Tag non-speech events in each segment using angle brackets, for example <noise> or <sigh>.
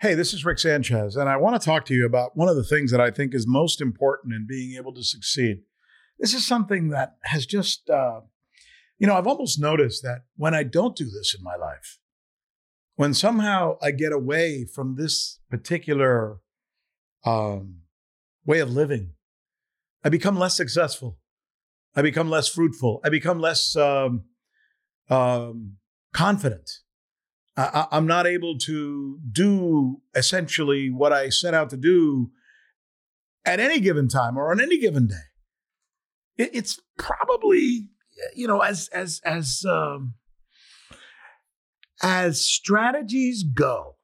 Hey, this is Rick Sanchez, and I want to talk to you about one of the things that I think is most important in being able to succeed. This is something that has just, uh, you know, I've almost noticed that when I don't do this in my life, when somehow I get away from this particular um, way of living, I become less successful. I become less fruitful. I become less um, um, confident. I, I'm not able to do essentially what I set out to do at any given time or on any given day. It, it's probably, you know, as as as um, as strategies go,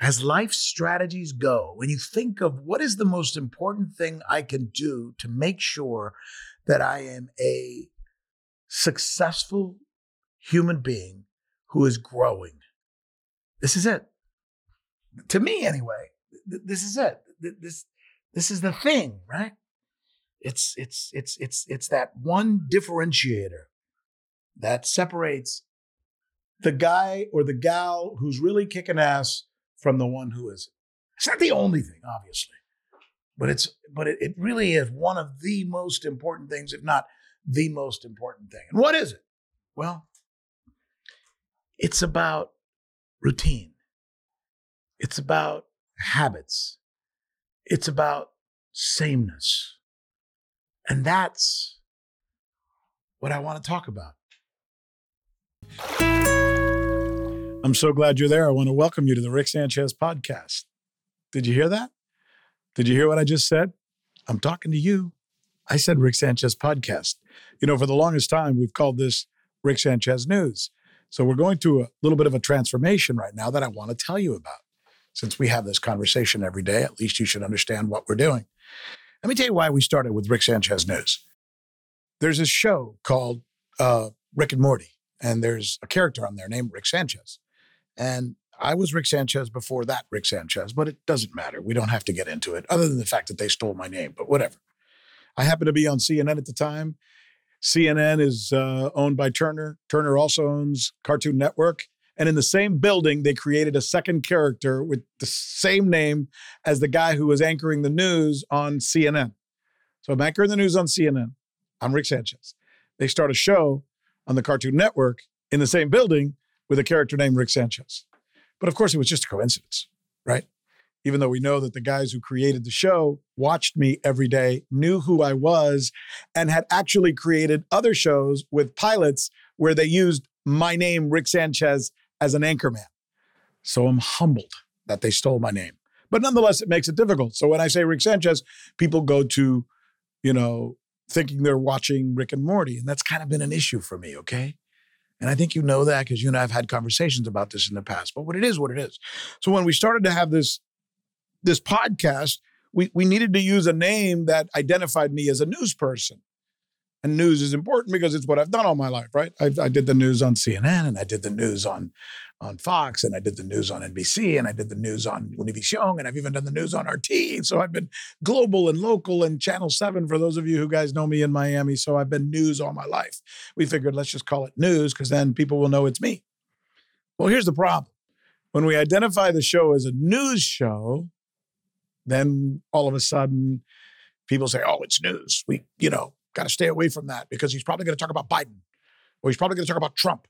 as life strategies go, when you think of what is the most important thing I can do to make sure that I am a successful human being who is growing. This is it. To me, anyway, th- this is it. Th- This, this is the thing, right? It's, it's, it's, it's, it's that one differentiator that separates the guy or the gal who's really kicking ass from the one who isn't. It's not the only thing, obviously, but it's, but it, it really is one of the most important things, if not the most important thing. And what is it? Well, it's about routine. It's about habits. It's about sameness. And that's what I want to talk about. I'm so glad you're there. I want to welcome you to the Rick Sanchez podcast. Did you hear that? Did you hear what I just said? I'm talking to you. I said Rick Sanchez podcast. You know, for the longest time, we've called this Rick Sanchez News. So we're going through a little bit of a transformation right now that I want to tell you about. Since we have this conversation every day, at least you should understand what we're doing. Let me tell you why we started with Rick Sanchez News. There's a show called uh, Rick and Morty, and there's a character on there named Rick Sanchez. And I was Rick Sanchez before that Rick Sanchez, but it doesn't matter. We don't have to get into it, other than the fact that they stole my name, but whatever. I happened to be on CNN at the time. CNN is uh, owned by Turner. Turner also owns Cartoon Network. And in the same building, they created a second character with the same name as the guy who was anchoring the news on CNN. So I'm anchoring the news on CNN. I'm Rick Sanchez. They start a show on the Cartoon Network in the same building with a character named Rick Sanchez. But of course, it was just a coincidence, right? Even though we know that the guys who created the show watched me every day, knew who I was, and had actually created other shows with pilots where they used my name, Rick Sanchez, as an anchorman. So I'm humbled that they stole my name. But nonetheless, it makes it difficult. So when I say Rick Sanchez, people go to, you know, thinking they're watching Rick and Morty. And that's kind of been an issue for me, okay? And I think you know that because you and I have had conversations about this in the past. But what it is, what it is. So when we started to have this this podcast, we, we needed to use a name that identified me as a news person. And news is important because it's what I've done all my life, right? I, I did the news on CNN and I did the news on, on Fox and I did the news on NBC and I did the news on Univision and I've even done the news on RT. So I've been global and local and Channel 7 for those of you who guys know me in Miami. So I've been news all my life. We figured let's just call it news because then people will know it's me. Well, here's the problem. When we identify the show as a news show, then all of a sudden people say, oh, it's news. We, you know, got to stay away from that because he's probably going to talk about Biden or he's probably going to talk about Trump.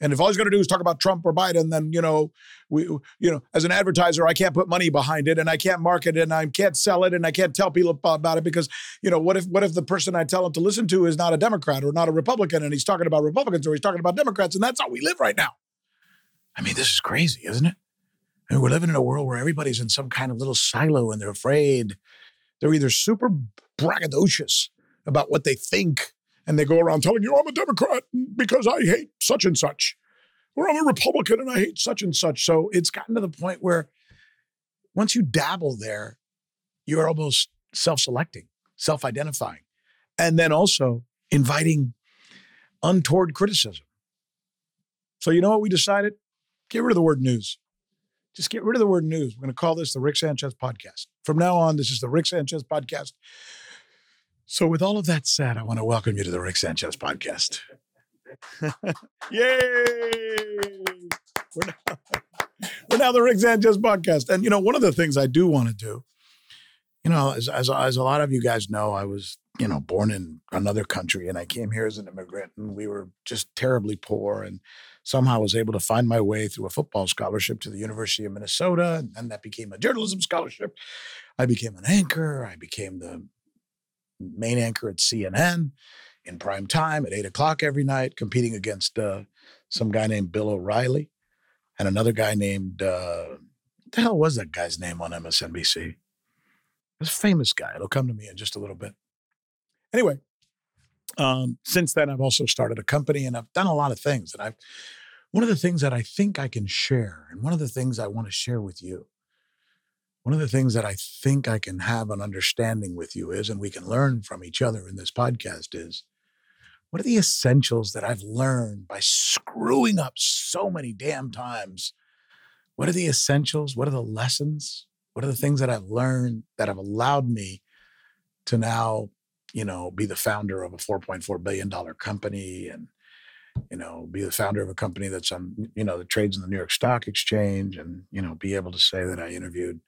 And if all he's going to do is talk about Trump or Biden, then you know, we, you know, as an advertiser, I can't put money behind it, and I can't market it, and I can't sell it, and I can't tell people about it because, you know, what if what if the person I tell him to listen to is not a Democrat or not a Republican, and he's talking about Republicans or he's talking about Democrats, and that's how we live right now. I mean, this is crazy, isn't it? I mean, we're living in a world where everybody's in some kind of little silo, and they're afraid. They're either super braggadocious about what they think, and they go around telling you, I'm a Democrat because I hate such and such. or I'm a Republican and I hate such and such. So it's gotten to the point where once you dabble there, you're almost self selecting, self identifying, and then also inviting untoward criticism. So, you know what we decided? Get rid of the word news. Just get rid of the word news. We're going to call this the Rick Sanchez podcast. From now on, this is the Rick Sanchez podcast. So, with all of that said, I want to welcome you to the Rick Sanchez podcast. <laughs> Yay! We're now, <laughs> we're now the Rick Sanchez podcast. And, you know, one of the things I do want to do, you know, as, as, as a lot of you guys know, I was, you know, born in another country and I came here as an immigrant and we were just terribly poor and somehow was able to find my way through a football scholarship to the University of Minnesota. And then that became a journalism scholarship. I became an anchor. I became the main anchor at CNN in prime time at eight o'clock every night, competing against uh, some guy named Bill O'Reilly and another guy named, uh, what the hell was that guy's name on MSNBC? This famous guy. It'll come to me in just a little bit. Anyway, um, since then, I've also started a company and I've done a lot of things. And I've, one of the things that I think I can share, and one of the things I want to share with you, one of the things that I think I can have an understanding with you is, and we can learn from each other in this podcast is, what are the essentials that I've learned by screwing up so many damn times? What are the essentials? What are the lessons? What are the things that I've learned that have allowed me to now, you know, be the founder of a $4.4 billion company and, you know, be the founder of a company that's on, you know, that trades in the New York Stock Exchange and, you know, be able to say that I interviewed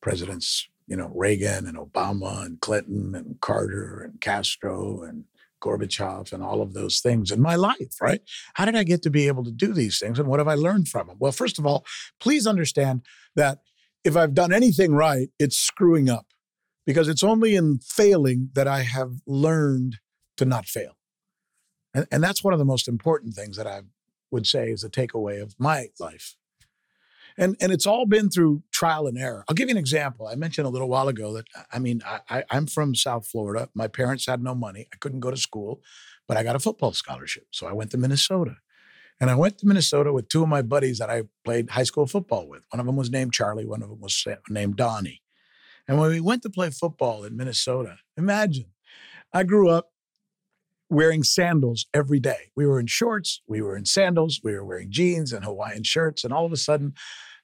presidents, you know, Reagan and Obama and Clinton and Carter and Castro and Gorbachev and all of those things in my life, right? How did I get to be able to do these things and what have I learned from them? Well, first of all, please understand that if I've done anything right, it's screwing up because it's only in failing that I have learned to not fail. And, and that's one of the most important things that I would say is a takeaway of my life. And, and it's all been through trial and error. I'll give you an example. I mentioned a little while ago that, I mean, I, I'm from South Florida. My parents had no money. I couldn't go to school, but I got a football scholarship. So I went to Minnesota. And I went to Minnesota with two of my buddies that I played high school football with. One of them was named Charlie, one of them was named Donnie. And when we went to play football in Minnesota, imagine, I grew up wearing sandals every day. We were in shorts, we were in sandals, we were wearing jeans and Hawaiian shirts. And all of a sudden,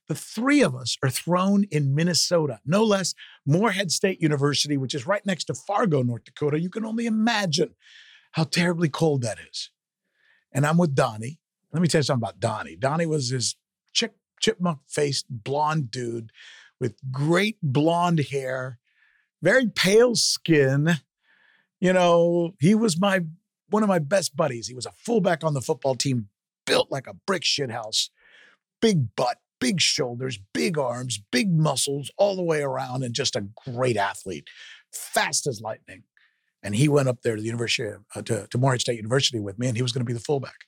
the three of us are thrown in Minnesota, no less Moorhead State University, which is right next to Fargo, North Dakota. You can only imagine how terribly cold that is. And I'm with Donnie. Let me tell you something about Donnie. Donnie was this chick, chipmunk faced blonde dude with great blonde hair, very pale skin. You know, he was my one of my best buddies. He was a fullback on the football team, built like a brick shithouse, big butt, big shoulders, big arms, big muscles all the way around, and just a great athlete, fast as lightning. And he went up there to the University uh, to, to Moorhead State University with me, and he was going to be the fullback.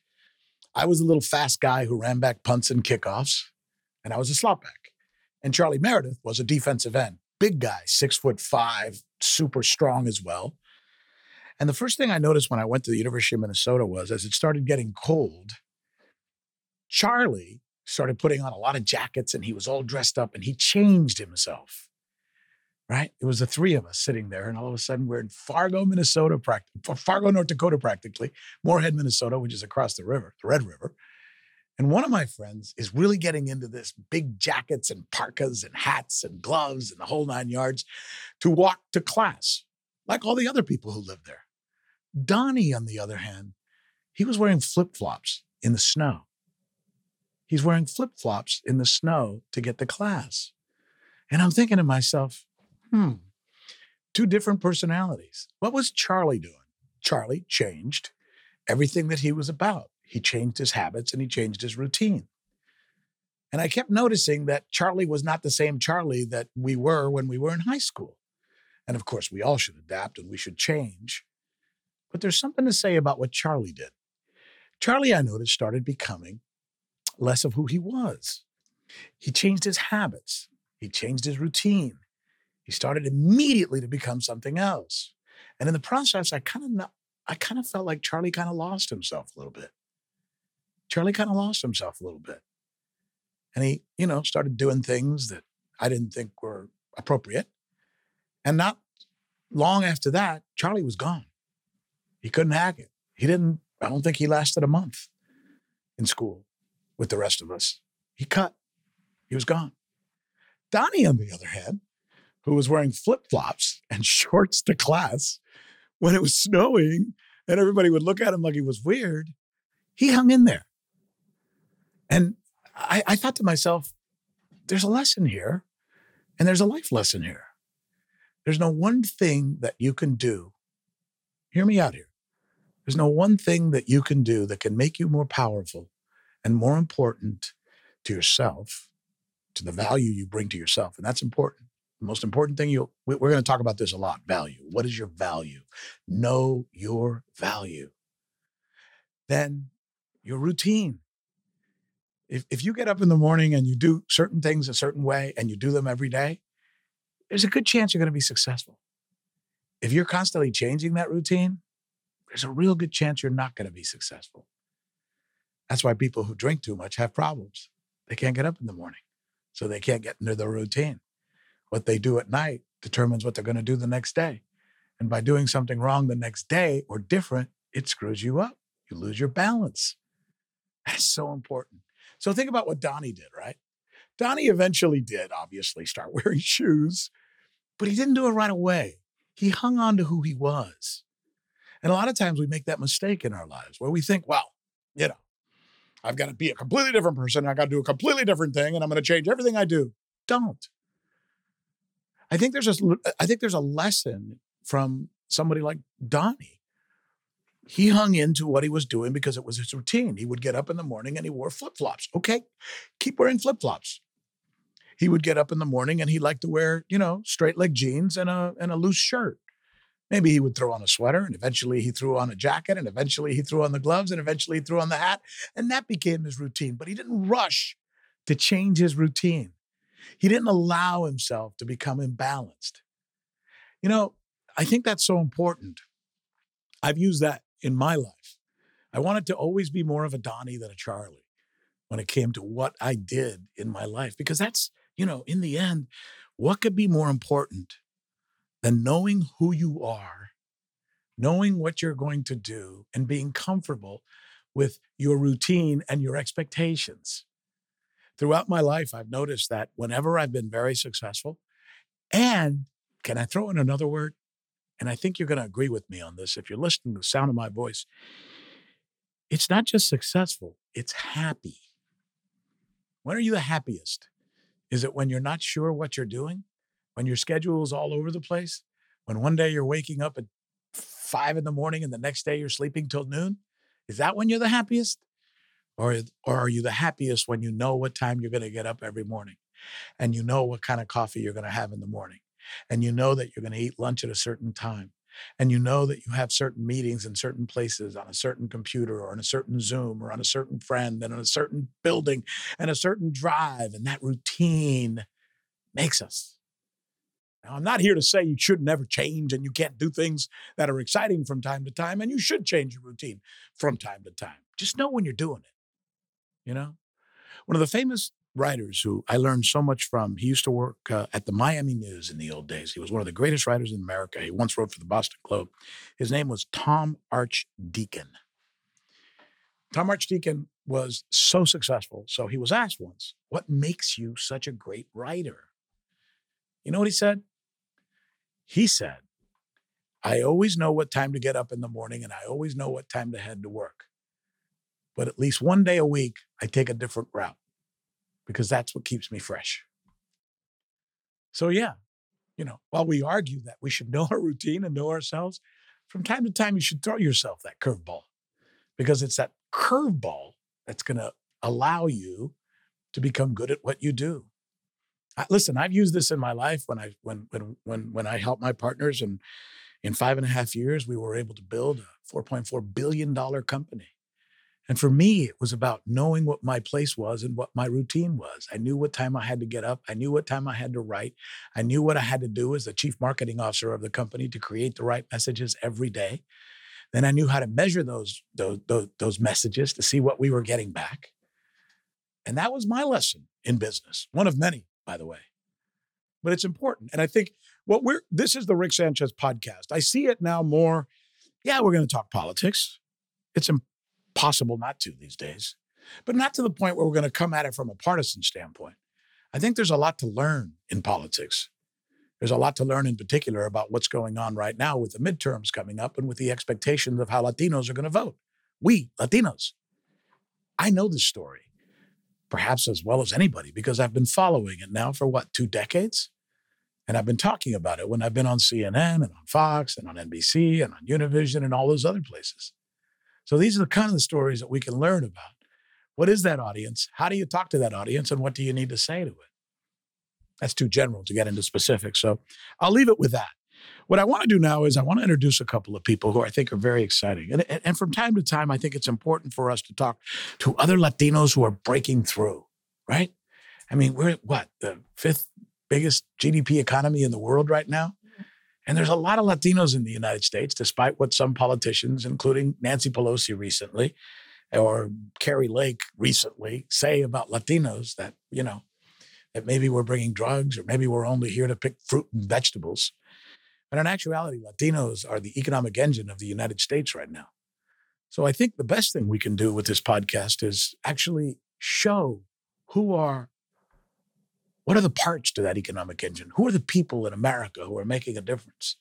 I was a little fast guy who ran back punts and kickoffs, and I was a slot back. And Charlie Meredith was a defensive end, big guy, six foot five, super strong as well. And the first thing I noticed when I went to the University of Minnesota was as it started getting cold, Charlie started putting on a lot of jackets and he was all dressed up and he changed himself. Right? It was the three of us sitting there, and all of a sudden we're in Fargo, Minnesota, Fargo, North Dakota, practically, Moorhead, Minnesota, which is across the river, the Red River. And one of my friends is really getting into this big jackets and parkas and hats and gloves and the whole nine yards to walk to class, like all the other people who live there. Donnie, on the other hand, he was wearing flip flops in the snow. He's wearing flip flops in the snow to get to class. And I'm thinking to myself, hmm, two different personalities. What was Charlie doing? Charlie changed everything that he was about. He changed his habits and he changed his routine. And I kept noticing that Charlie was not the same Charlie that we were when we were in high school. And of course, we all should adapt and we should change. But there's something to say about what Charlie did. Charlie, I noticed, started becoming less of who he was. He changed his habits, he changed his routine. He started immediately to become something else. And in the process, I kind of I kind of felt like Charlie kind of lost himself a little bit. Charlie kind of lost himself a little bit. And he, you know, started doing things that I didn't think were appropriate. And not long after that, Charlie was gone. He couldn't hack it. He didn't, I don't think he lasted a month in school with the rest of us. He cut, he was gone. Donnie, on the other hand, who was wearing flip flops <laughs> and shorts to class when it was snowing and everybody would look at him like he was weird, he hung in there. And I, I thought to myself, there's a lesson here and there's a life lesson here. There's no one thing that you can do. Hear me out here. There's no one thing that you can do that can make you more powerful and more important to yourself, to the value you bring to yourself. And that's important. The most important thing you we're going to talk about this a lot value. What is your value? Know your value. Then your routine. If, if you get up in the morning and you do certain things a certain way and you do them every day, there's a good chance you're going to be successful. If you're constantly changing that routine, there's a real good chance you're not going to be successful. That's why people who drink too much have problems. They can't get up in the morning, so they can't get into their routine. What they do at night determines what they're going to do the next day. And by doing something wrong the next day or different, it screws you up. You lose your balance. That's so important. So think about what Donnie did, right? Donnie eventually did, obviously, start <laughs> wearing shoes, but he didn't do it right away. He hung on to who he was. And a lot of times we make that mistake in our lives where we think, well, you know, I've got to be a completely different person. I got to do a completely different thing and I'm going to change everything I do. Don't. I think there's a, I think there's a lesson from somebody like Donnie. He hung into what he was doing because it was his routine. He would get up in the morning and he wore flip flops. Okay, keep wearing flip flops. He would get up in the morning and he liked to wear, you know, straight leg jeans and a and a loose shirt. Maybe he would throw on a sweater and eventually he threw on a jacket and eventually he threw on the gloves and eventually he threw on the hat. And that became his routine. But he didn't rush to change his routine. He didn't allow himself to become imbalanced. You know, I think that's so important. I've used that in my life. I wanted to always be more of a Donnie than a Charlie when it came to what I did in my life, because that's, you know, in the end, what could be more important than knowing who you are, knowing what you're going to do, and being comfortable with your routine and your expectations? throughout my life, I've noticed that whenever I've been very successful, and can I throw in another word? And I think you're going to agree with me on this if you're listening to the sound of my voice. It's not just successful, it's happy. When are you the happiest? Is it when you're not sure what you're doing? When your schedule is all over the place? When one day you're waking up at five in the morning and the next day you're sleeping till noon? Is that when you're the happiest? Or, or are you the happiest when you know what time you're going to get up every morning and you know what kind of coffee you're going to have in the morning and you know that you're going to eat lunch at a certain time and you know that you have certain meetings in certain places on a certain computer or on a certain Zoom or on a certain friend and on a certain building and a certain drive and that routine makes us. Now, I'm not here to say you should never change and you can't do things that are exciting from time to time, and you should change your routine from time to time. Just know when you're doing it you know? One of the famous writers who I learned so much from, he used to work uh, at the Miami News in the old days. He was one of the greatest writers in America. He once wrote for the Boston Globe. His name was Tom Archdeacon. Tom Archdeacon was so successful. So he was asked once, What makes you such a great writer? You know what he said? He said, I always know what time to get up in the morning and I always know what time to head to work. But at least one day a week, I take a different route because that's what keeps me fresh. So, yeah, you know, while we argue that we should <laughs> know our routine and know ourselves, from time to time, you should throw yourself that curveball because it's that curveball that's going to allow you to become good at what you do. I, listen, I've used this in my life when I when when when when I help my partners, and in five and a half years, we were able to build a 4.4 billion dollar company. And for me, it was about knowing what my place was and what my routine was. I knew what time I had to get up. I knew what time I had to write. I knew what I had to do as the chief marketing officer of the company to create the right messages every day. Then I knew how to measure those, those, those, those messages to see what we were getting back. And that was my lesson in business, one of many, by the way. But it's important. And I think what we're, this is the Rick Sanchez podcast. I see it now more. Yeah, we're going to talk politics. It's impossible not to these days, but not to the point where we're going to come at it from a partisan standpoint. I think there's a lot to learn in politics. There's a lot to learn in particular about what's going on right now with the midterms coming up and with the expectations of how Latinos are going to vote. We, Latinos. I know this story, perhaps as well as anybody, because I've been following it now for what, two decades? And I've been talking about it when I've been on CNN and on Fox and on NBC and on Univision and all those other places. So these are the kind of the stories that we can learn about. What is that audience? How do you talk to that audience? And what do you need to say to it? That's too general to get into specifics. So I'll leave it with that. What I want to do now is I want to introduce a couple of people who I think are very exciting. And, and from time to time, I think it's important for us to talk to other Latinos who are breaking through, right? I mean, we're what, the fifth biggest GDP economy in the world right now? And there's a lot of Latinos in the United States, despite what some politicians, including Nancy Pelosi recently or Kari Lake recently, say about Latinos that, you know, that maybe we're bringing drugs or maybe we're only here to pick fruit and vegetables. But in actuality, Latinos are the economic engine of the United States right now. So I think the best thing we can do with this podcast is actually show who are, what are the parts to that economic engine? Who are the people in America who are making a difference?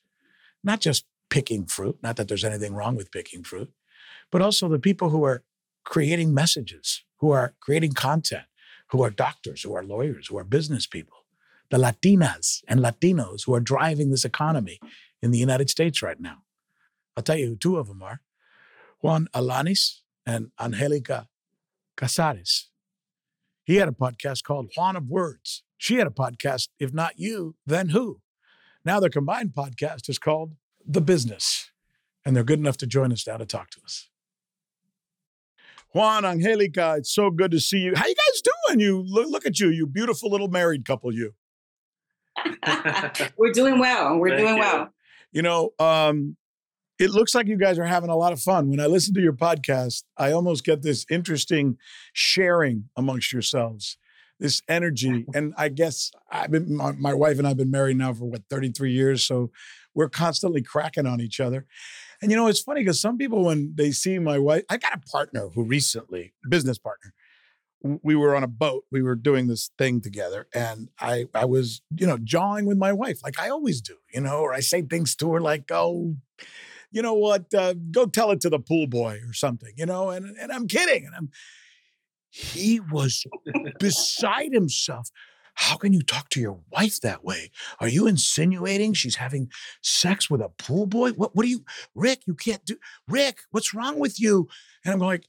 Not just picking fruit, not that there's anything wrong with picking fruit, but also the people who are creating messages, who are creating content, who are doctors, who are lawyers, who are business people, the Latinas and Latinos who are driving this economy in the United States right now. I'll tell you who two of them are Juan Alanis and Angelica Casares. He had a podcast called Juan of Words. She had a podcast, If Not You, Then Who? Now their combined podcast is called The Business. And they're good enough to join us now to talk to us. Juan, Angelica, it's so good to see you. How you guys doing? You look, look at you, you beautiful little married couple, you. We're doing well. We're Thank doing you. well. You know, um, it looks like you guys are having a lot of fun. When I listen to your podcast, I almost get this interesting sharing amongst yourselves, this energy. And I guess I've been my, my wife and I've been married now for what 33 years, so we're constantly cracking on each other. And you know, it's funny because some people, when they see my wife, I got a partner who recently, business partner, we were on a boat. We were doing this thing together, and I, I was, you know, jawing with my wife like I always do, you know, or I say things to her like, "Oh, you know what? Uh, go tell it to the pool boy or something," you know. And and I'm kidding, and I'm. He was beside himself. How can you talk to your wife that way? Are you insinuating she's having sex with a pool boy? What, what are you, Rick? You can't do, Rick, what's wrong with you? And I'm like,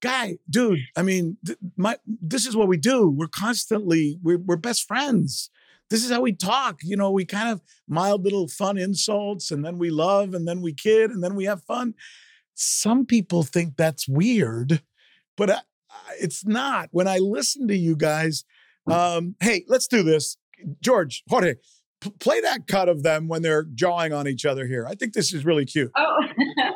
guy, dude, I mean, th- my, this is what we do. We're constantly, we're, we're best friends. This is how we talk. You know, we kind of mild little fun insults and then we love and then we kid and then we have fun. Some people think that's weird, but I, it's not. When I listen to you guys, um, hey, let's do this. George, Jorge, p- play that cut of them when they're jawing on each other here. I think this is really cute. Oh.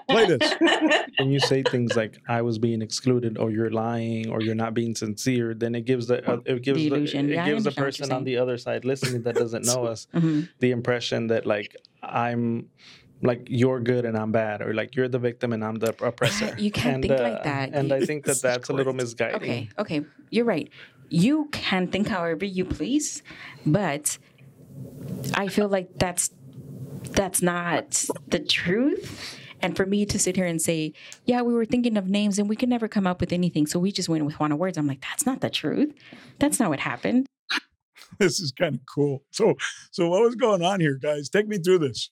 play this. <laughs> When you say things like "I was being excluded" or "You're lying" or "You're not being sincere," then it gives the uh, it gives the, the it yeah, gives the person on the other side listening that doesn't <laughs> know us mm-hmm. the impression that like I'm like you're good and I'm bad, or like you're the victim and I'm the oppressor. <laughs> You can't and, think uh, like that. And I think that <laughs> that's a little misguided. Okay, okay, you're right you can think however you please, but I feel like that's that's not the truth. And for me to sit here and say, yeah, we were thinking of names and we could never come up with anything. So we just went with Juan of Words. I'm like, that's not the truth. That's not what happened. <laughs> this is kind of cool. So so what was going on here, guys? Take me through this.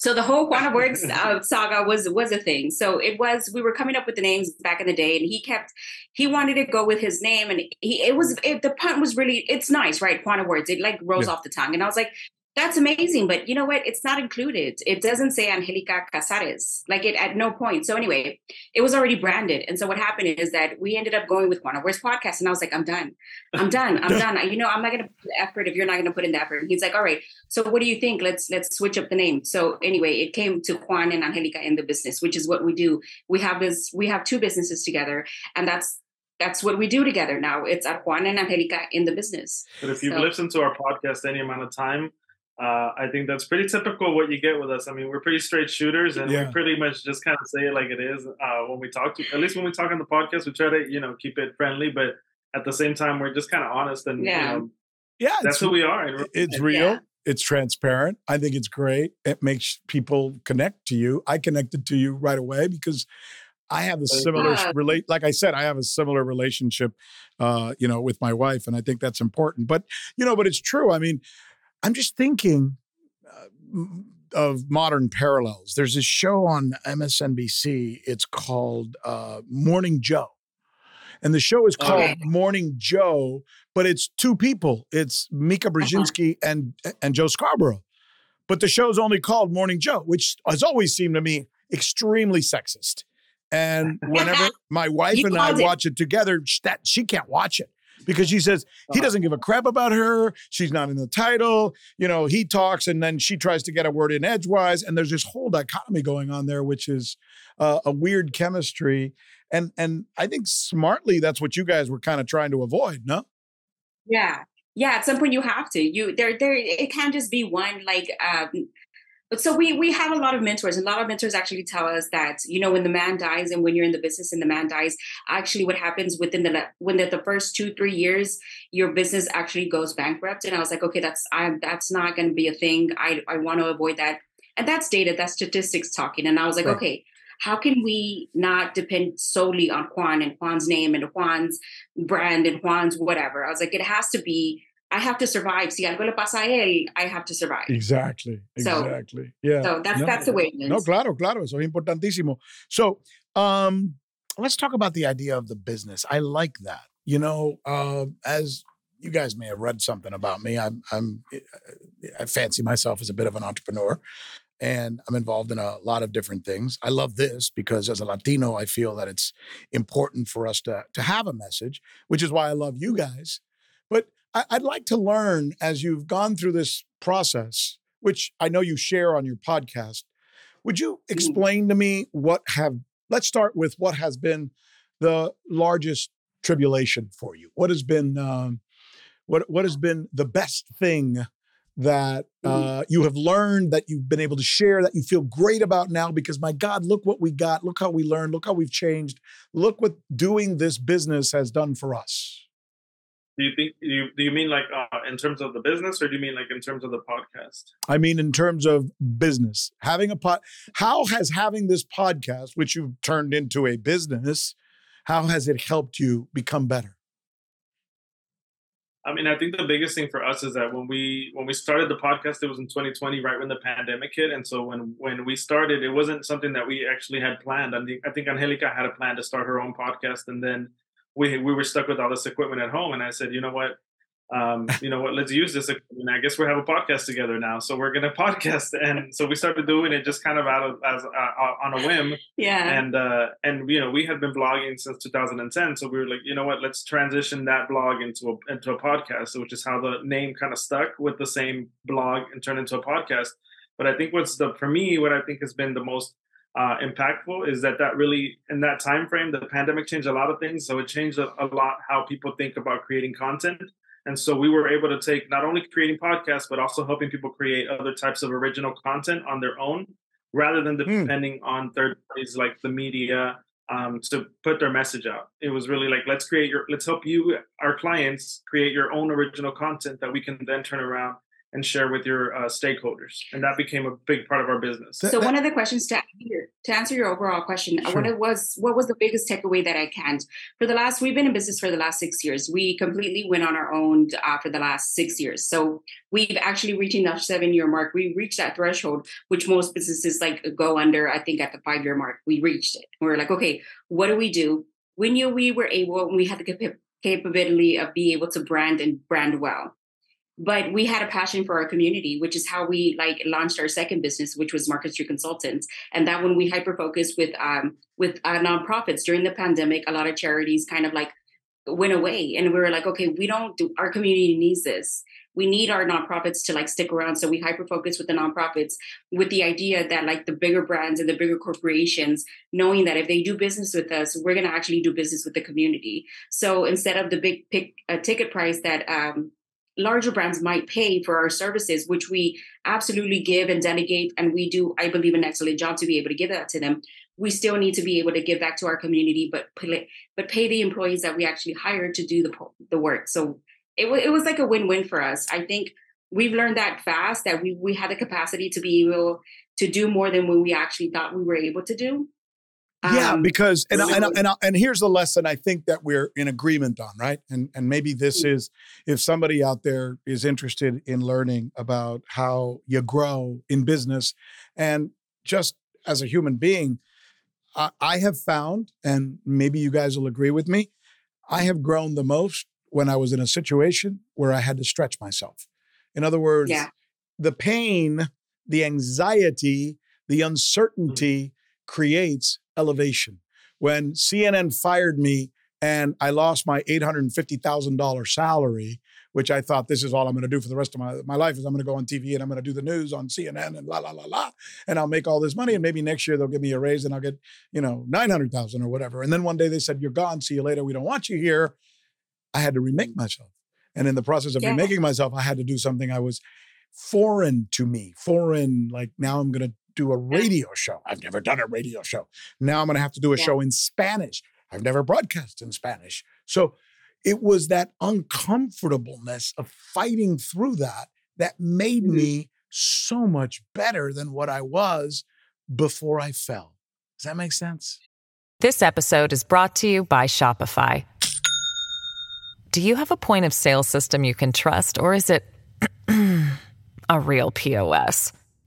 So the whole of Words uh, saga was was a thing. So it was we were coming up with the names back in the day, and he kept he wanted to go with his name, and he it was it, the pun was really it's nice, right? Of Words, it like rolls yeah. off the tongue, and I was like, that's amazing. But you know what? It's not included. It doesn't say Angelica Casares, like it at no point. So anyway, it was already branded. And so what happened is that we ended up going with Juan of Words podcast? And I was like, I'm done. I'm <laughs> done. I'm done. You know, I'm not gonna put the effort if you're not gonna put in the effort. And he's like, all right. So what do you think? Let's let's switch up the name. So anyway, it came to Juan and Angelica in the business, which is what we do. We have this, we have two businesses together, and that's that's what we do together now. It's at Juan and Angelica in the business. But if you've so, listened to our podcast any amount of time, uh, I think that's pretty typical what you get with us. I mean, we're pretty straight shooters, and yeah. we pretty much just kind of say it like it is uh, when we talk to. At least when we talk on the podcast, we try to you know keep it friendly, but at the same time, we're just kind of honest and yeah, you know, yeah, that's who we are. It's real. Yeah. It's transparent. I think it's great. It makes people connect to you. I connected to you right away because I have a similar relate. Like I said, I have a similar relationship, uh, you know, with my wife, and I think that's important. But you know, but it's true. I mean, I'm just thinking uh, of modern parallels. There's a show on MSNBC. It's called uh, Morning Joe. And the show is called okay. Morning Joe, but it's two people. It's Mika uh-huh. Brzezinski uh-huh. and and Joe Scarborough. But the show's only called Morning Joe, which has always seemed to me extremely sexist. And <laughs> whenever my wife and I watch it together, that she can't watch it because she says he uh-huh. doesn't give a crap about her. She's not in the title. You know, he talks and then she tries to get a word in edgewise. And there's this whole dichotomy going on there, which is uh, a weird chemistry. And and I think smartly that's what you guys were kind of trying to avoid, no? Yeah. Yeah, at some point you have to. You there there it can't just be one like um but so we we have a lot of mentors and a lot of mentors actually tell us that you know when the man dies and when you're in the business and the man dies actually what happens within the when the, the first two three years your business actually goes bankrupt and i was like okay that's i that's not going to be a thing i i want to avoid that and that's data that's statistics talking and i was like right. okay how can we not depend solely on Juan and Juan's name and Juan's brand and Juan's whatever? I was like, it has to be I have to survive. Si algo le pasa a él, I have to survive. Exactly. Exactly. So, yeah. So that's no, that's the way it is. No, claro, claro. Eso es importantísimo. So um let's talk about the idea of the business. I like that. You know, uh, as you guys may have read something about me. I'm I'm I fancy myself as a bit of an entrepreneur and I'm involved in a lot of different things. I love this because as a Latino, I feel that it's important for us to to have a message, which is why I love you guys. But I'd like to learn as you've gone through this process, which I know you share on your podcast. Would you mm. explain to me what have, let's start with what has been the largest tribulation for you? What has been, um, what, what has been the best thing that mm. uh, you have learned that you've been able to share that you feel great about now because my god look what we got look how we learned look how we've changed look what doing this business has done for us do you think you do you mean like uh, in terms of the business or do you mean like in terms of the podcast? I mean in terms of business. Having a pod how has having this podcast which you've turned into a business how has it helped you become better? I mean, I think the biggest thing for us is that when we when we started the podcast, it was in 2020, right when the pandemic hit, and so when when we started, it wasn't something that we actually had planned. I think I think Angelica had a plan to start her own podcast, and then we we were stuck with all this equipment at home, and I said, you know what, um, <laughs> you know what, let's use this. Equipment. I guess we have a podcast together now, so we're gonna <laughs> podcast, and so we started doing it just kind of out of as uh, on a whim. Yeah. And uh, and you know we had been blogging since 2010, so we were like, you know what, let's transition that blog into a into a podcast, which is how the name kind of stuck with the same blog and turned into a podcast. But I think what's the for me, what I think has been the most uh, impactful is that that really in that time frame the pandemic changed a lot of things so it changed a, a, lot how people think about creating content and so we were able to take not only creating podcasts but also helping people create other types of original content on their own rather than hmm. depending mm. on third parties like the media um, to put their message out it was really like let's create your let's help you our clients create your own original content that we can then turn around and share with your uh, stakeholders. And that became a big part of our business. So one of the questions to to answer your overall question, uh, sure. what was what was the biggest takeaway that I can't? for the last we've been in business for the last six years. We completely went on our own uh, for the last six years. So we've actually reaching that seven year mark. We reached that threshold, which most businesses like go under. I think at the five year mark, we reached it. We we're like, okay, what do we do? We knew we were able, we had the capability of being able to brand and brand well but we had a passion for our community which is how we like launched our second business which was market street consultants. And that when we hyper focused with um with uh, nonprofits. During the pandemic a lot of charities kind of like went away. And we were like okay we don't do our community needs this. We need our nonprofits to like stick around. So we hyper focus with the nonprofits with the idea that like the bigger brands and the bigger corporations knowing that if they do business with us we're going to actually do business with the community. So instead of the big pick, uh, ticket price that um, larger brands might pay for our services, which we absolutely give and delegate. And we do, I believe, an excellent job to be able to give that to them. We still need to be able to give back to our community, but pay, but pay the employees that we actually hired to do the, the work. So it, w- it was like a win-win for us. I think we've learned that fast that we, we had the capacity to be able to do more than what we actually thought we were able to do. Yeah, um, because and and and, and here's the lesson I think that we're in agreement on, right? And and maybe this mm. is if somebody out there is interested in learning about how you grow in business and just as a human being, I, I have found, and maybe you guys will agree with me, I have grown the most when I was in a situation where I had to stretch myself. In other words, yeah. the pain, the anxiety, the mm. uncertainty creates elevation. When CNN fired me and I lost my $850,000 salary, which I thought this is all I'm going to do for the rest of my, my life is I'm going to go on TV and I'm going to do the news on CNN and la, la, la, la, and I'll make all this money. And maybe next year they'll give me a raise and I'll get, you know, 900,000 or whatever. And then one day they said, you're gone. See you later. We don't want you here. I had to remake myself. And in the process of yeah. remaking myself, I had to do something I was foreign to me, foreign, like now I'm going to do a radio show. I've never done a radio show. Now I'm going to have to do a yeah. show in Spanish. I've never broadcast in Spanish. So it was that uncomfortableness of fighting through that that made mm-hmm. me so much better than what I was before I fell. Does that make sense? This episode is brought to you by Shopify. Do you have a point of sale system you can trust, or is it <clears throat> a real POS?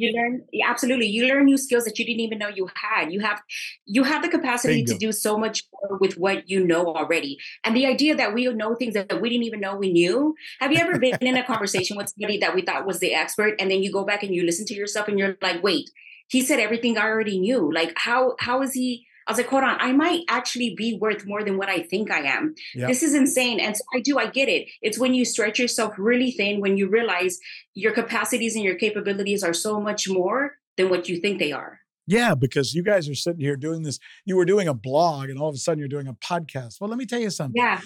You learn absolutely. You learn new skills that you didn't even know you had. You have you have the capacity Bingo. to do so much more with what you know already. And the idea that we know things that we didn't even know we knew. Have you ever <laughs> been in a conversation with somebody that we thought was the expert, and then you go back and you listen to yourself, and you're like, wait, he said everything I already knew. Like how how is he? I was like, hold on, I might actually be worth more than what I think I am. Yep. This is insane. And so I do, I get it. It's when you stretch yourself really thin, when you realize your capacities and your capabilities are so much more than what you think they are. Yeah, because you guys are sitting here doing this. You were doing a blog and all of a sudden you're doing a podcast. Well, let me tell you something. Yeah.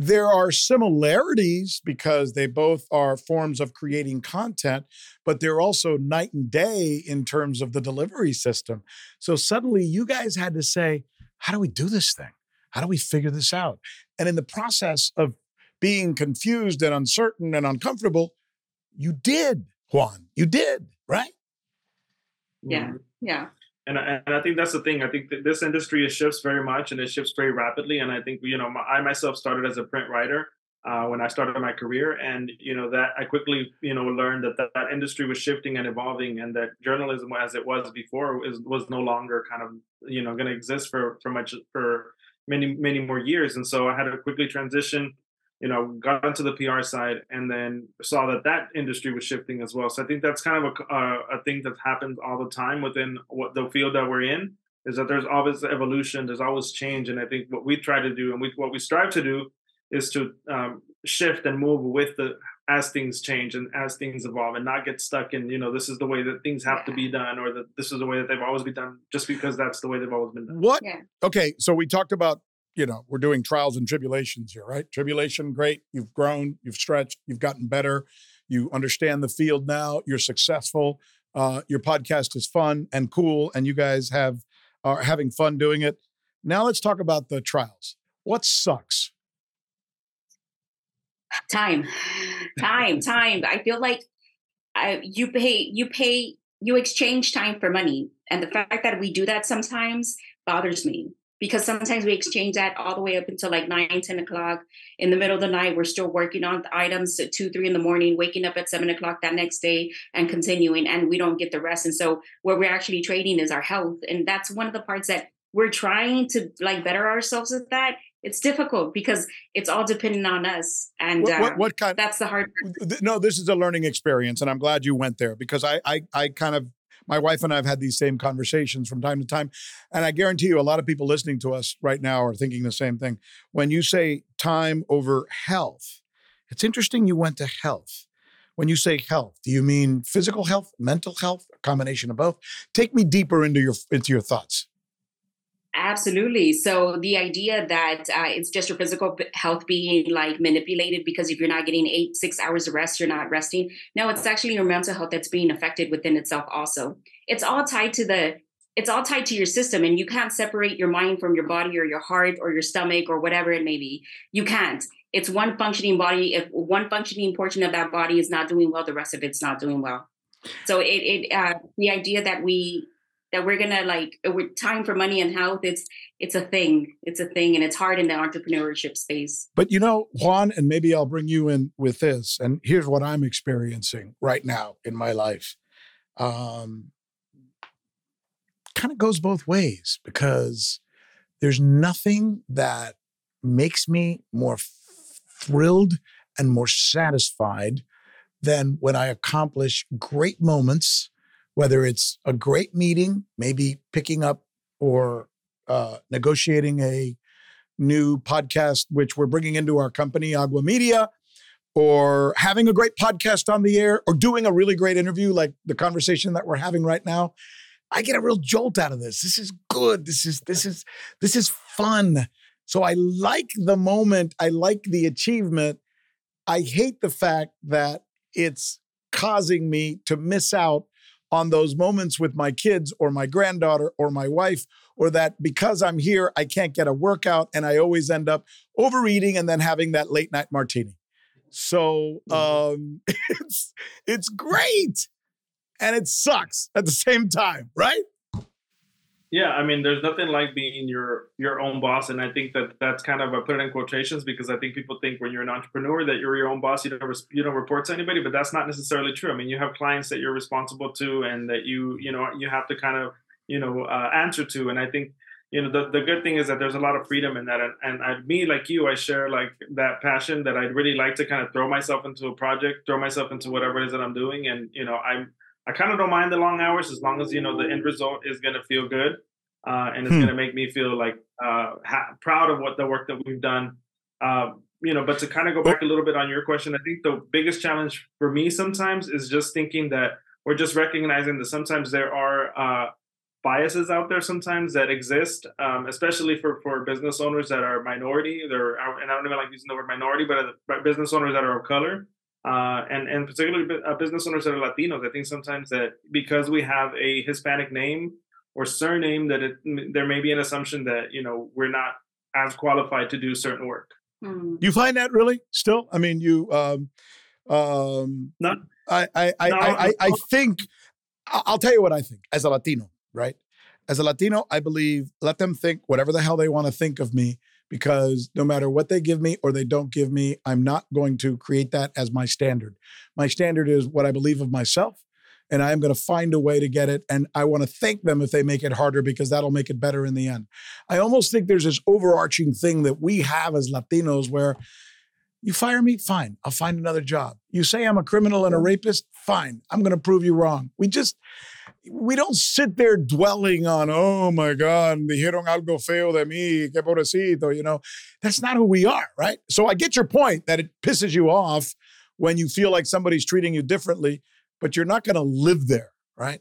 There are similarities because they both are forms of creating content, but they're also night and day in terms of the delivery system. So suddenly you guys had to say, how do we do this thing? How do we figure this out? And in the process of being confused and uncertain and uncomfortable, you did, Juan. You did, right? Yeah. Yeah and I, and I think that's the thing. I think this industry shifts very much and it shifts very rapidly. And I think you know, my, I myself started as a print writer uh, when I started my career, and you know that I quickly you know learned that, that that industry was shifting and evolving, and that journalism as it was before was was no longer kind of you know going to exist for for much for many many more years. And so I had to quickly transition you know, got into the PR side and then saw that that industry was shifting as well. So I think that's kind of a, a, a thing that happens all the time within what the field that we're in is that there's always evolution, there's always change. And I think what we try to do and we, what we strive to do is to um, shift and move with the as things change and as things evolve and not get stuck in you know this is the way that things have yeah. to be done or that this is the way that they've always been done just because that's the way they've always been done what yeah. okay so we talked about you know, we're doing trials and tribulations here, right? Tribulation, great. You've grown, you've stretched, you've gotten better. You understand the field now. You're successful. Uh, your podcast is fun and cool, and you guys have are having fun doing it. Now let's talk about the trials. What sucks? Time, time, <laughs> time. I feel like I, you pay, you pay, you exchange time for money, and the fact that we do that sometimes bothers me because sometimes we exchange that all the way up until like 9 10 o'clock in the middle of the night we're still working on items at 2 3 in the morning waking up at 7 o'clock that next day and continuing and we don't get the rest and so what we're actually trading is our health and that's one of the parts that we're trying to like better ourselves at that it's difficult because it's all dependent on us and what, what, uh, what kind that's the hard part. no this is a learning experience and i'm glad you went there because i i, I kind of my wife and I have had these same conversations from time to time. And I guarantee you, a lot of people listening to us right now are thinking the same thing. When you say time over health, it's interesting you went to health. When you say health, do you mean physical health, mental health, a combination of both? Take me deeper into your into your thoughts. Absolutely. So the idea that uh, it's just your physical health being like manipulated because if you're not getting eight, six hours of rest, you're not resting. No, it's actually your mental health that's being affected within itself also. It's all tied to the it's all tied to your system and you can't separate your mind from your body or your heart or your stomach or whatever it may be. You can't. It's one functioning body. If one functioning portion of that body is not doing well, the rest of it's not doing well. So it, it uh, the idea that we that we're gonna like uh, with time for money and health it's it's a thing it's a thing and it's hard in the entrepreneurship space. But you know juan and maybe i'll bring you in with this and here's what i'm experiencing right now in my life. Um kind of goes both ways because there's nothing that makes me more thrilled and more satisfied than when i accomplish great moments whether it's a great meeting, maybe picking up or uh, negotiating a new podcast, which we're bringing into our company, Agua Media, or having a great podcast on the air, or doing a really great interview like the conversation that we're having right now. I get a real jolt out of this. This is good. This is this is this is fun. So I like the moment. I like the achievement. I hate the fact that it's causing me to miss out on those moments with my kids or my granddaughter or my wife, or that because I'm here, I can't get a workout and I always end up overeating and then having that late night martini. So mm-hmm. um, <laughs> it's it's great and it sucks at the same time, right? Yeah, I mean, there's nothing like being your your own boss, and I think that that's kind of I put it in quotations because I think people think when you're an entrepreneur that you're your own boss, you don't you don't report to anybody, but that's not necessarily true. I mean, you have clients that you're responsible to, and that you you know you have to kind of you know uh, answer to, and I think you know the, the good thing is that there's a lot of freedom in that, and, and I, me like you, I share like that passion that I'd really like to kind of throw myself into a project, throw myself into whatever it is that I'm doing, and you know I'm I kind of don't mind the long hours as long as you know the end result is going to feel good, uh, and it's hmm. going to make me feel like uh, ha- proud of what the work that we've done. Uh, you know, but to kind of go back a little bit on your question, I think the biggest challenge for me sometimes is just thinking that we're just recognizing that sometimes there are uh, biases out there sometimes that exist, um, especially for, for business owners that are minority. They're and I don't even like using the word minority, but business owners that are of color uh, and and particularly uh, business owners that are Latinos. I think sometimes that because we have a Hispanic name or surname, that it, there may be an assumption that you know we're not as qualified to do certain work. Hmm. You find that really still? I mean, you. Um, um, Not. I I I, no, I, I, I think. I'll tell you what I think as a Latino, right? As a Latino, I believe let them think whatever the hell they want to think of me because no matter what they give me or they don't give me, I'm not going to create that as my standard. My standard is what I believe of myself, and I am going to find a way to get it. And I want to thank them if they make it harder because that'll make it better in the end. I almost think there's this overarching thing that we have as Latinos where you fire me, fine, I'll find another job. You say I'm a criminal and a rapist, fine, I'm going to prove you wrong. We just, we don't sit there dwelling on, oh my God, me dijeron algo feo de mí, qué pobrecito, you know. That's not who we are, right? So I get your point that it pisses you off when you feel like somebody's treating you differently, but you're not going to live there, right?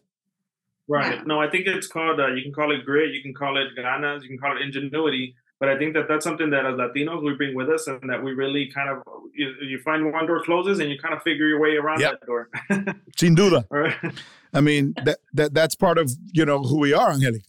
Right. No, I think it's called, uh, you can call it grit, you can call it ganas, you can call it ingenuity. But I think that that's something that as Latinos we bring with us, and that we really kind of you, you find one door closes and you kind of figure your way around yep. that door. <laughs> Sin duda. I mean that, that that's part of you know who we are, Angelica.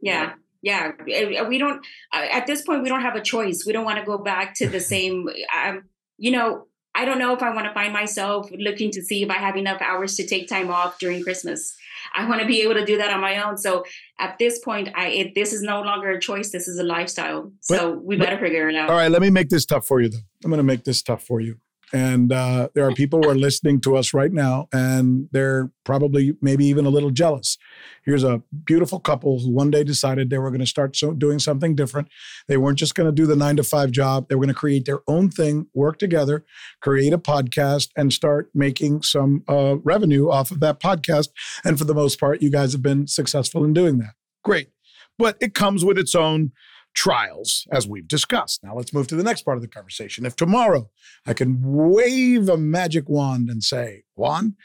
Yeah, yeah. We don't at this point we don't have a choice. We don't want to go back to the <laughs> same. Um, you know, I don't know if I want to find myself looking to see if I have enough hours to take time off during Christmas. I want to be able to do that on my own. So at this point, I it, this is no longer a choice. This is a lifestyle. So but, we better but, figure it out. All right, let me make this tough for you, though. I'm going to make this tough for you. And uh, there are people who are listening to us right now, and they're probably maybe even a little jealous. Here's a beautiful couple who one day decided they were going to start so, doing something different. They weren't just going to do the nine to five job, they were going to create their own thing, work together, create a podcast, and start making some uh, revenue off of that podcast. And for the most part, you guys have been successful in doing that. Great. But it comes with its own trials, as we've discussed. Now let's move to the next part of the conversation. If tomorrow I can wave a magic wand and say, Juan,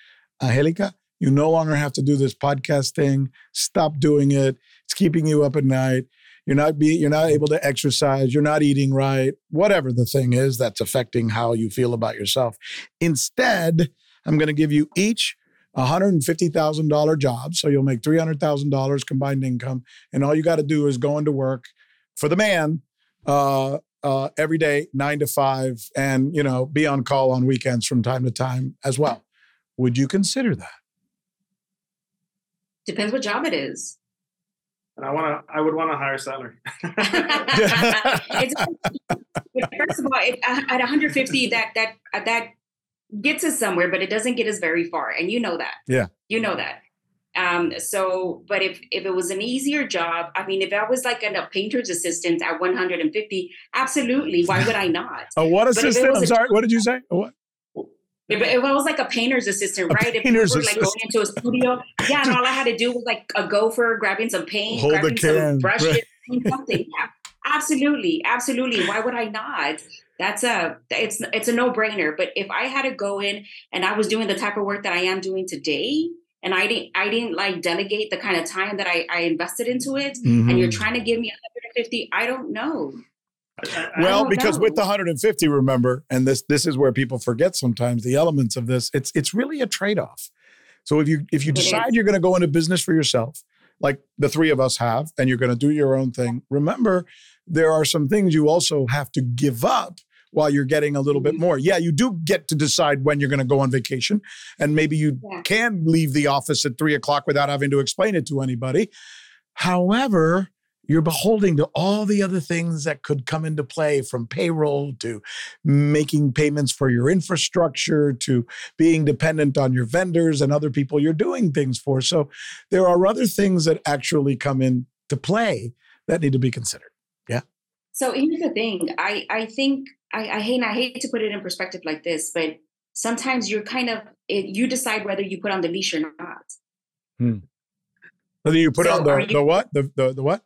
Angelica, you no longer have to do this podcast thing. Stop doing it. It's keeping you up at night. You're not be, you're not able to exercise. You're not eating right. Whatever the thing is that's affecting how you feel about yourself. Instead, I'm going to give you each $150,000 job. So you'll make $300,000 combined income. And all you got to do is go into work for the man uh, uh, every day, nine to five, and you know, be on call on weekends from time to time as well. Would you consider that? Depends what job it is. And I want to. I would want a higher salary. <laughs> first of all, it, uh, at 150, that that uh, that gets us somewhere, but it doesn't get us very far, and you know that. Yeah, you know that. Um, so, but if if it was an easier job, I mean, if I was like a painter's assistant at 150, absolutely. Why would I not? <laughs> a what assistant? I'm sorry. What did you say? A what? If, if I was like a painter's assistant, a right? Painter's if we were like going into a studio, <laughs> yeah, and all I had to do was like a gopher, grabbing some paint, Hold grabbing some brushes, right. something. Yeah, absolutely, absolutely. Why would I not? That's a it's it's a no brainer. But if I had to go in and I was doing the type of work that I am doing today, and I didn't I didn't like delegate the kind of time that I, I invested into it mm-hmm. and you're mm-hmm. trying to give me 150 I don't know I, well don't because know. with the 150 remember and this this is where people forget sometimes the elements of this it's it's really a trade-off so if you if you decide you're going to go into business for yourself like the three of us have and you're going to do your own thing remember there are some things you also have to give up while you're getting a little bit mm-hmm. more. Yeah, you do get to decide when you're going to go on vacation. And maybe you yeah. can leave the office at three o'clock without having to explain it to anybody. However, you're beholding to all the other things that could come into play from payroll to making payments for your infrastructure to being dependent on your vendors and other people you're doing things for. So there are other things that actually come into play that need to be considered. Yeah. So here's the thing. I, I think I, I hate I hate to put it in perspective like this, but sometimes you're kind of it, you decide whether you put on the leash or not. Hmm. Whether you put so on the, you, the what the, the the what?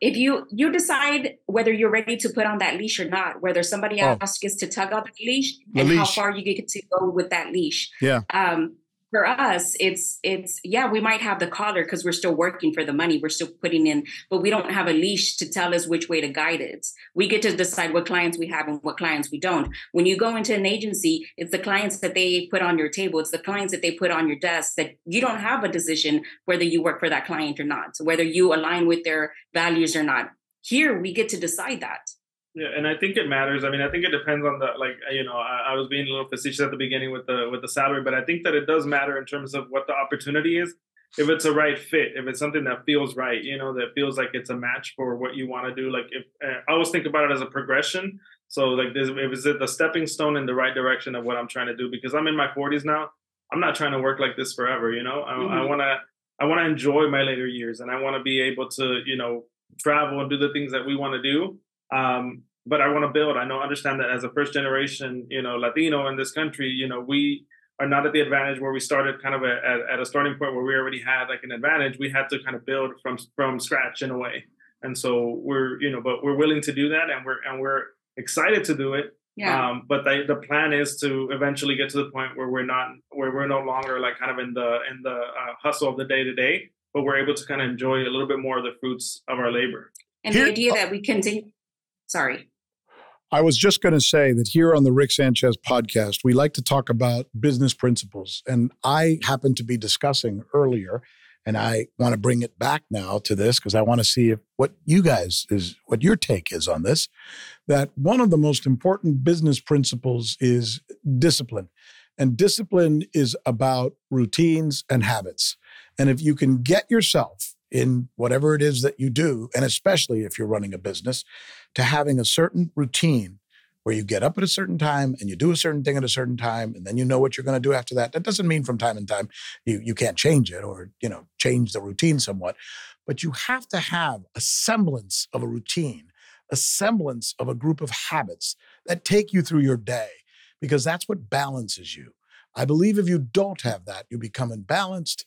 If you you decide whether you're ready to put on that leash or not, whether somebody oh. else gets to tug on the leash the and leash. how far you get to go with that leash. Yeah. Um, for us it's it's yeah we might have the collar because we're still working for the money we're still putting in but we don't have a leash to tell us which way to guide it. We get to decide what clients we have and what clients we don't. When you go into an agency it's the clients that they put on your table it's the clients that they put on your desk that you don't have a decision whether you work for that client or not whether you align with their values or not. Here we get to decide that yeah, and I think it matters. I mean, I think it depends on the like you know, I, I, was being a little facetious at the beginning with the with the salary, but I think that it does matter in terms of what the opportunity is. If it's a right fit, if it's something that feels right, you know, that feels like it's a match for what you want to do. Like if uh, I always think about it as a progression. So like, this, if it's the stepping stone in the right direction of what I'm trying to do, because I'm in my 40s now. I'm not trying to work like this forever. You know, I, mm-hmm. I want to I want to enjoy my later years, and I want to be able to you know travel and do the things that we want to do. Um, but I want to build. I know, understand that as a first generation, you know, Latino in this country, you know, we are not at the advantage where we started kind of a, at, at, a starting point where we already had like an advantage. We had to kind of build from from scratch in a way, and so we're you know, but we're willing to do that, and we're and we're excited to do it. Yeah. Um, but the, the plan is to eventually get to the point where we're not where we're no longer like kind of in the in the uh, hustle of the day to day, but we're able to kind of enjoy a little bit more of the fruits of our labor. And here, the idea that we continue, sorry. I was just going to say that here on the Rick Sanchez podcast, we like to talk about business principles. And I happened to be discussing earlier, and I want to bring it back now to this because I want to see if what you guys is, what your take is on this, that one of the most important business principles is discipline. And discipline is about routines and habits. And if you can get yourself in whatever it is that you do, and especially if you're running a business, to having a certain routine where you get up at a certain time and you do a certain thing at a certain time and then you know what you're going to do after that. That doesn't mean from time to time you, you can't change it or you know change the routine somewhat but you have to have a semblance of a routine a semblance of a group of habits that take you through your day because that's what balances you. I believe if you don't have that you become imbalanced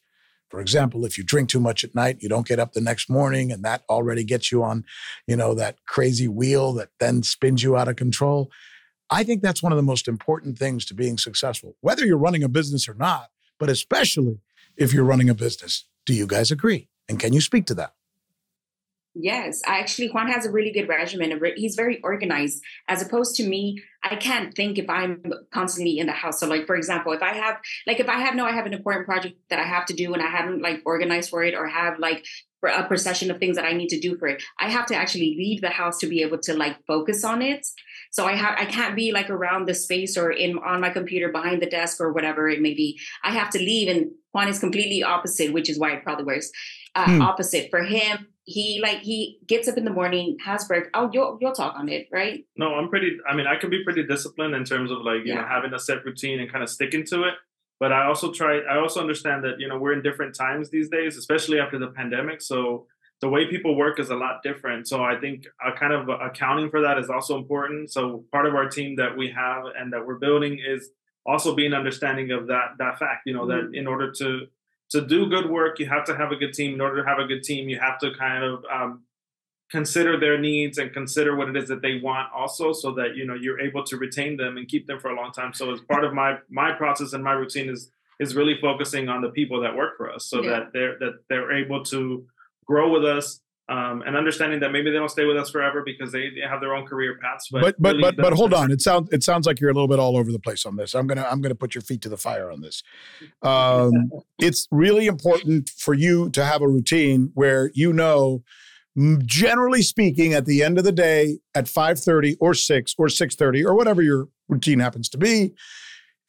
for example, if you drink too much at night, you don't get up the next morning, and that already gets you on, you know, that crazy wheel that then spins you out of control. I think that's one of the most important things to being successful, whether you're running a business or not, but especially if you're running a business. Do you guys agree? And can you speak to that? Yes, I actually, Juan has a really good regimen. He's very organized, as opposed to me. I can't think if I'm constantly in the house. So, like for example, if I have, like, if I have no, I have an important project that I have to do, and I haven't like organized for it, or have like a procession of things that I need to do for it, I have to actually leave the house to be able to like focus on it. So I have I can't be like around the space or in on my computer behind the desk or whatever it may be. I have to leave, and Juan is completely opposite, which is why it probably works. Uh, hmm. Opposite for him he like he gets up in the morning, has breakfast. Oh, you'll you'll talk on it, right? No, I'm pretty. I mean, I can be pretty disciplined in terms of like you yeah. know having a set routine and kind of sticking to it. But I also try. I also understand that you know we're in different times these days, especially after the pandemic. So the way people work is a lot different. So I think a kind of accounting for that is also important. So part of our team that we have and that we're building is also being understanding of that that fact. You know mm-hmm. that in order to to do good work, you have to have a good team. In order to have a good team, you have to kind of um, consider their needs and consider what it is that they want also so that you know you're able to retain them and keep them for a long time so as part of my my process and my routine is is really focusing on the people that work for us so yeah. that they're that they're able to grow with us um, and understanding that maybe they don't stay with us forever because they, they have their own career paths. But but but really but, but hold on, it sounds it sounds like you're a little bit all over the place on this. I'm gonna I'm gonna put your feet to the fire on this. Um, <laughs> it's really important for you to have a routine where you know, generally speaking, at the end of the day, at 5:30 or 6 or 6:30 or whatever your routine happens to be,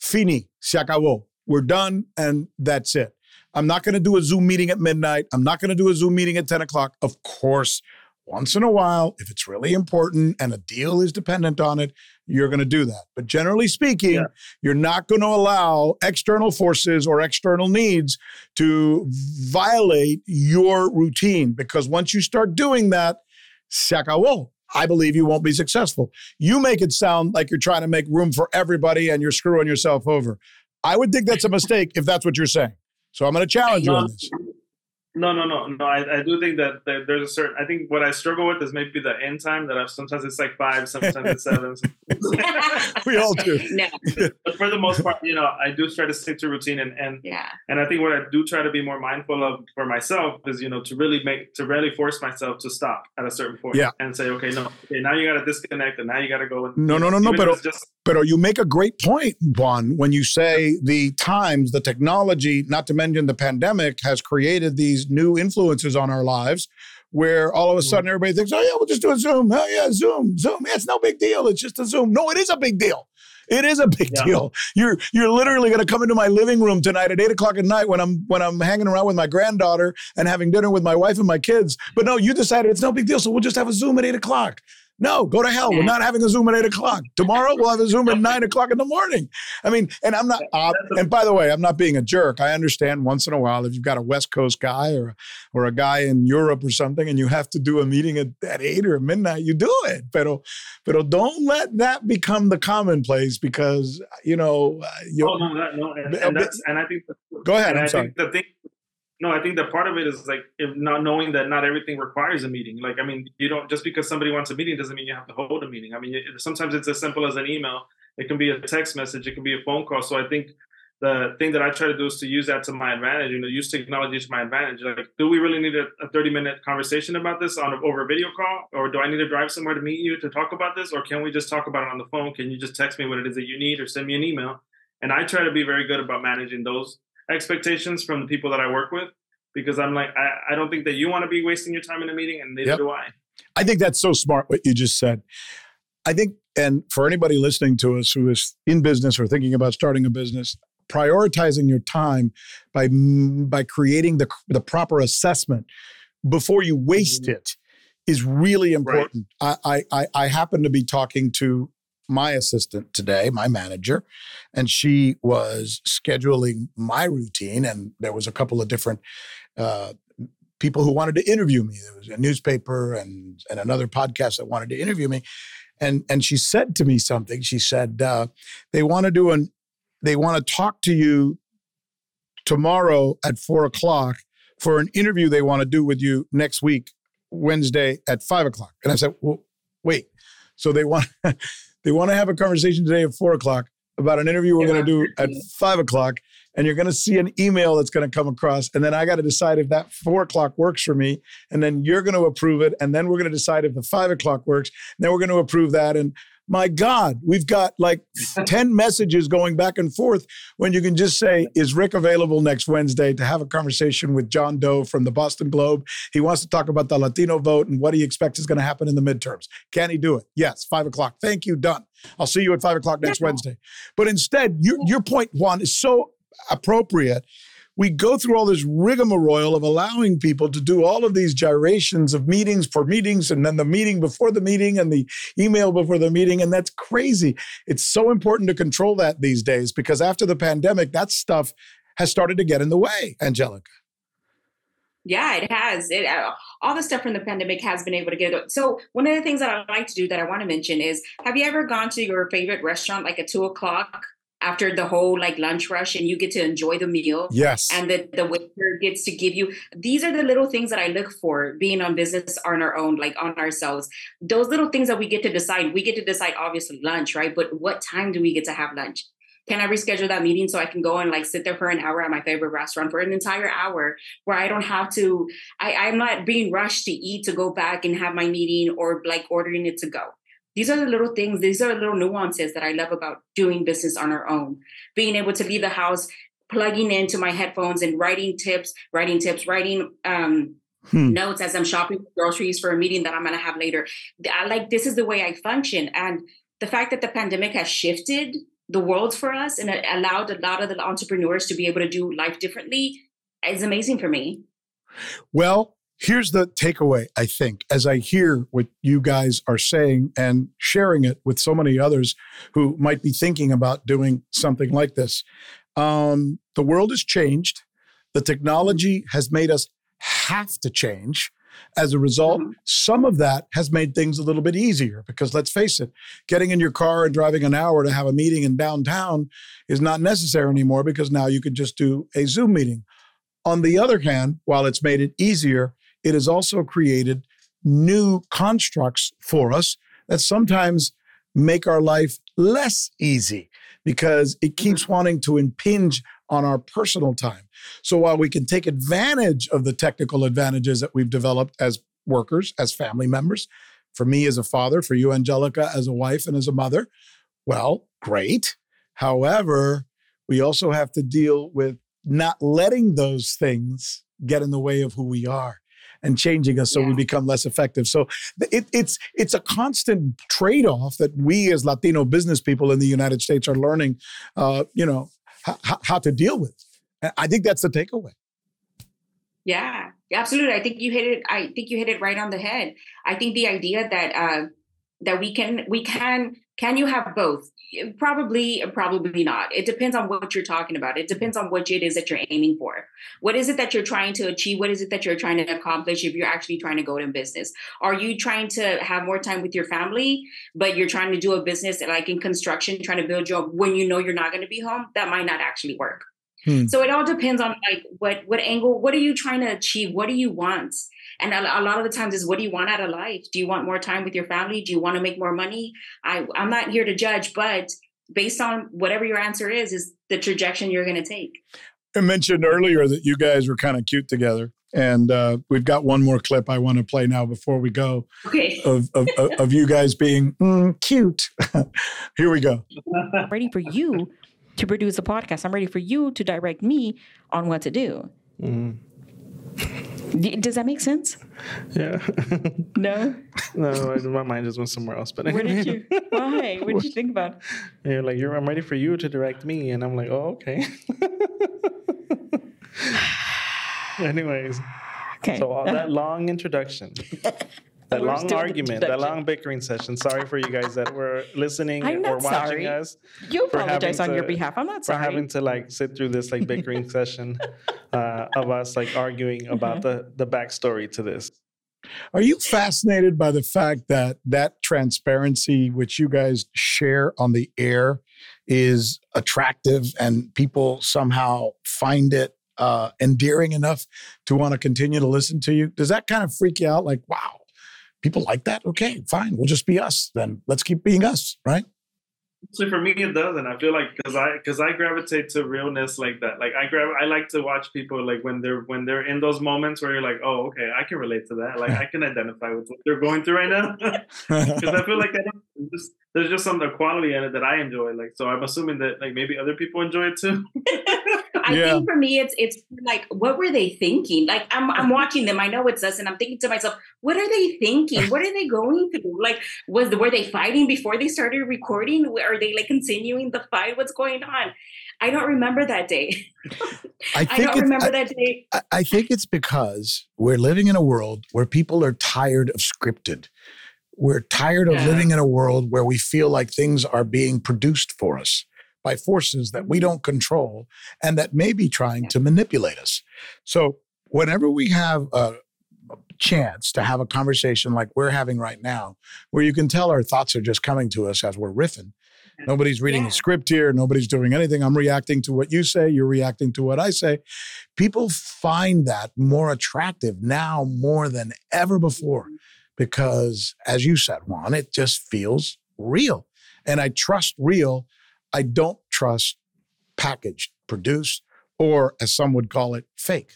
fini, se acabó. We're done, and that's it. I'm not going to do a Zoom meeting at midnight. I'm not going to do a Zoom meeting at 10 o'clock. Of course, once in a while, if it's really important and a deal is dependent on it, you're going to do that. But generally speaking, yeah. you're not going to allow external forces or external needs to violate your routine because once you start doing that, se acabó. I believe you won't be successful. You make it sound like you're trying to make room for everybody and you're screwing yourself over. I would think that's a mistake if that's what you're saying. So I'm going to challenge you on this. No, no, no, no. I, I do think that there, there's a certain. I think what I struggle with is maybe the end time. That I've, sometimes it's like five, sometimes it's seven. <laughs> we all do. No. But for the most part, you know, I do try to stick to routine, and and yeah. And I think what I do try to be more mindful of for myself is, you know, to really make to really force myself to stop at a certain point. Yeah. And say, okay, no, okay, now you got to disconnect, and now you got to go. And, no, no, no, no. But just, but you make a great point, Juan, when you say the times, the technology, not to mention the pandemic, has created these new influences influences on our lives where all of a hmm. sudden everybody thinks, oh, yeah, we'll just do a Zoom. Oh, yeah, Zoom, Zoom. Yeah, it's no big deal. It's just a Zoom. No, it is a big deal. It is a <laughs> big yeah. deal. You're you're literally going to come into my living room tonight at eight o'clock at night when I'm when I'm hanging around with my granddaughter and having dinner with my wife and my kids. But no, you decided it's no big deal, so we'll just have a Zoom at eight o'clock. No, go to hell. We're not having a Zoom at eight o'clock. Tomorrow we'll have a Zoom at <laughs> nine o'clock in the morning. I mean, and I'm not, uh, and by the way, I'm not being a jerk. I understand once in a while if you've got a West Coast guy or, or a guy in Europe or something and you have to do a meeting at, at eight or midnight, you do it. Pero, pero don't let that become the commonplace because, you know, you oh, no, no, and, and, and I think, go ahead. I'm sorry. the thing, no, I think that part of it is like not knowing that not everything requires a meeting. Like, I mean, you don't just because somebody wants a meeting doesn't mean you have to hold a meeting. I mean, sometimes it's as simple as an email. It can be a text message. It can be a phone call. So I think the thing that I try to do is to use that to my advantage, you know, use technology to my advantage. Like, do we really need a, a 30 minute conversation about this on over a video call? Or do I need to drive somewhere to meet you to talk about this? Or can we just talk about it on the phone? Can you just text me what it is that you need or send me an email? And I try to be very good about managing those expectations from the people that I work with because I'm like, I, I don't think that you want to be wasting your time in a meeting, and neither yep. do I. I think that's so smart what you just said. I think, and for anybody listening to us who is in business or thinking about starting a business, prioritizing your time by by creating the the proper assessment before you waste mm-hmm. it is really important. Right. I, I I happen to be talking to my assistant today, my manager, and she was scheduling my routine. And there was a couple of different uh, people who wanted to interview me. There was a newspaper and and another podcast that wanted to interview me. And and she said to me something. She said uh, they want to do an they want to talk to you tomorrow at four o'clock for an interview they want to do with you next week, Wednesday at five o'clock. And I said, well, wait. So they want they want to have a conversation today at four o'clock about an interview we're going to do at five o'clock and you're going to see an email that's going to come across and then i got to decide if that four o'clock works for me and then you're going to approve it and then we're going to decide if the five o'clock works and then we're going to approve that and my god we've got like 10 messages going back and forth when you can just say is rick available next wednesday to have a conversation with john doe from the boston globe? He wants to talk about the latino vote and what he expects is going to happen in the midterms. Can he do it? Yes five o'clock. Thank you done. I'll see you at five o'clock next wednesday. But instead your, your point juan is so appropriate, we go through all this rigmarole of allowing people to do all of these gyrations of meetings for meetings and then the meeting before the meeting and the email before the meeting. And that's crazy. It's so important to control that these days because after the pandemic, that stuff has started to get in the way, Angelica. Yeah, it has. It uh, all the stuff from the pandemic has been able to get. So one of the things that I like to do that I want to mention is: Have you ever gone to your favorite restaurant like at two o'clock after the whole like lunch rush and you get to enjoy the meal. Yes. And the, the waiter gets to give you these are the little things that I look for being on business on our own, like on ourselves. Those little things that we get to decide. We get to decide obviously lunch, right? But what time do we get to have lunch? Can I reschedule that meeting so I can go and like sit there for an hour at my favorite restaurant for an entire hour where I don't have to I, I'm not being rushed to eat to go back and have my meeting or like ordering it to go these are the little things, these are the little nuances that I love about doing business on our own. Being able to leave the house, plugging into my headphones and writing tips, writing tips, writing um, hmm. notes as I'm shopping groceries for a meeting that I'm going to have later. I like this is the way I function. And the fact that the pandemic has shifted the world for us and it allowed a lot of the entrepreneurs to be able to do life differently is amazing for me. Well, Here's the takeaway, I think, as I hear what you guys are saying and sharing it with so many others who might be thinking about doing something like this. Um, the world has changed. The technology has made us have to change. As a result, mm-hmm. some of that has made things a little bit easier because let's face it, getting in your car and driving an hour to have a meeting in downtown is not necessary anymore because now you can just do a Zoom meeting. On the other hand, while it's made it easier, it has also created new constructs for us that sometimes make our life less easy because it keeps mm-hmm. wanting to impinge on our personal time. So while we can take advantage of the technical advantages that we've developed as workers, as family members, for me as a father, for you, Angelica, as a wife and as a mother, well, great. However, we also have to deal with not letting those things get in the way of who we are and changing us so yeah. we become less effective. So it, it's it's a constant trade off that we as Latino business people in the United States are learning, uh, you know, h- how to deal with. I think that's the takeaway. Yeah, absolutely. I think you hit it. I think you hit it right on the head. I think the idea that uh, that we can we can can you have both? Probably probably not. It depends on what you're talking about. It depends on what it is that you're aiming for. What is it that you're trying to achieve? What is it that you're trying to accomplish if you're actually trying to go in business? Are you trying to have more time with your family but you're trying to do a business like in construction trying to build your when you know you're not going to be home? That might not actually work. Hmm. so it all depends on like what what angle what are you trying to achieve? What do you want and a, a, lot of the times is what do you want out of life? Do you want more time with your family? Do you want to make more money? I, I'm not here to judge, but based on whatever your answer is, is the trajectory you're going to take. I mentioned earlier that you guys were kind of cute together. And uh, we've got one more clip I want to play now before we go okay. <laughs> of, of, of you guys being mm, cute. <laughs> Here we go. I'm ready for you to produce a podcast. I'm ready for you to direct me on what to do. Mm. Does that make sense? Yeah. <laughs> no. No, my mind just went somewhere else. But where did you? Why? What did you think about? <laughs> You're like, you're. I'm ready for you to direct me, and I'm like, oh, okay. <laughs> Anyways. <sighs> Okay. So all that long introduction. That long argument, that long bickering session. Sorry for you guys that were listening or watching sorry. us. You apologize on to, your behalf. I'm not sorry. For having to like sit through this like bickering <laughs> session uh, of us like arguing mm-hmm. about the the backstory to this. Are you fascinated by the fact that that transparency which you guys share on the air is attractive and people somehow find it uh, endearing enough to want to continue to listen to you? Does that kind of freak you out? Like, wow, people like that? Okay, fine. We'll just be us then. Let's keep being us, right? So for me, it doesn't. I feel like because I because I gravitate to realness like that. Like I grab, I like to watch people like when they're when they're in those moments where you're like, oh, okay, I can relate to that. Like I can identify with what they're going through right now. <laughs> Because I feel like that just, there's just some the quality in it that I enjoy. Like so, I'm assuming that like maybe other people enjoy it too. <laughs> I yeah. think for me, it's it's like, what were they thinking? Like, I'm I'm <laughs> watching them. I know it's us, and I'm thinking to myself, what are they thinking? What are they going through? Like, was were they fighting before they started recording? Are they like continuing the fight? What's going on? I don't remember that day. I, <laughs> I don't remember I, that day. I, I think it's because we're living in a world where people are tired of scripted. We're tired of yeah. living in a world where we feel like things are being produced for us by forces that we mm-hmm. don't control and that may be trying to manipulate us. So, whenever we have a chance to have a conversation like we're having right now, where you can tell our thoughts are just coming to us as we're riffing. Nobody's reading yeah. a script here. Nobody's doing anything. I'm reacting to what you say. You're reacting to what I say. People find that more attractive now more than ever before mm-hmm. Because, as you said, Juan, it just feels real. And I trust real I don't trust packaged, produced, or as some would call it, fake.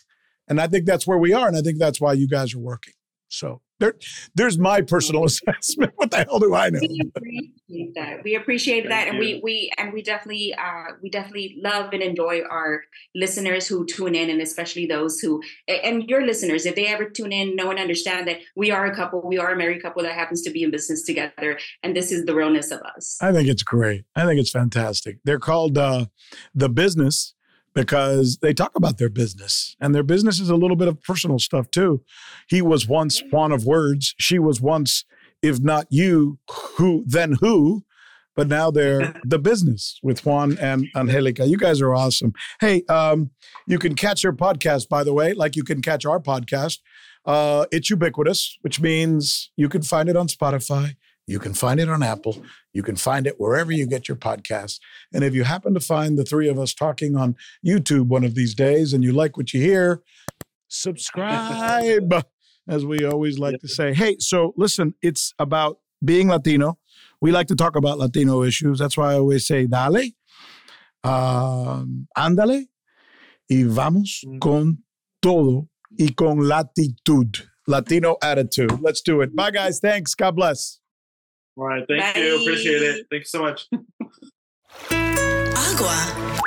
And I think that's where we are. And I think that's why you guys are working. So there, there's my personal <laughs> assessment. What the hell do I know? We appreciate that. We appreciate that, and we we and we definitely uh, we definitely love and enjoy our listeners who tune in, and especially those who and your listeners. If they ever tune in, know and understand that we are a couple, we are a married couple that happens to be in business together, and this is the realness of us. I think it's great. I think it's fantastic. They're called uh, the business because they talk about their business and their business is a little bit of personal stuff too. He was once Juan of words. She was once, if not you, who then who, but now they're <laughs> the business with Juan and Angelica. You guys are awesome. Hey, um, you can catch your podcast, by the way, like you can catch our podcast. Uh, it's ubiquitous, which means you can find it on Spotify. You can find it on Apple. You can find it wherever you get your podcasts. And if you happen to find the three of us talking on YouTube one of these days and you like what you hear, subscribe, as we always like to say. Hey, so listen, it's about being Latino. We like to talk about Latino issues. That's why I always say, dale, um, ándale, y vamos mm. con todo y con latitud. Latino attitude. Let's do it. Bye, guys. Thanks. God bless. All right. Thank Bye. you. Appreciate it. Thank you so much. Agua.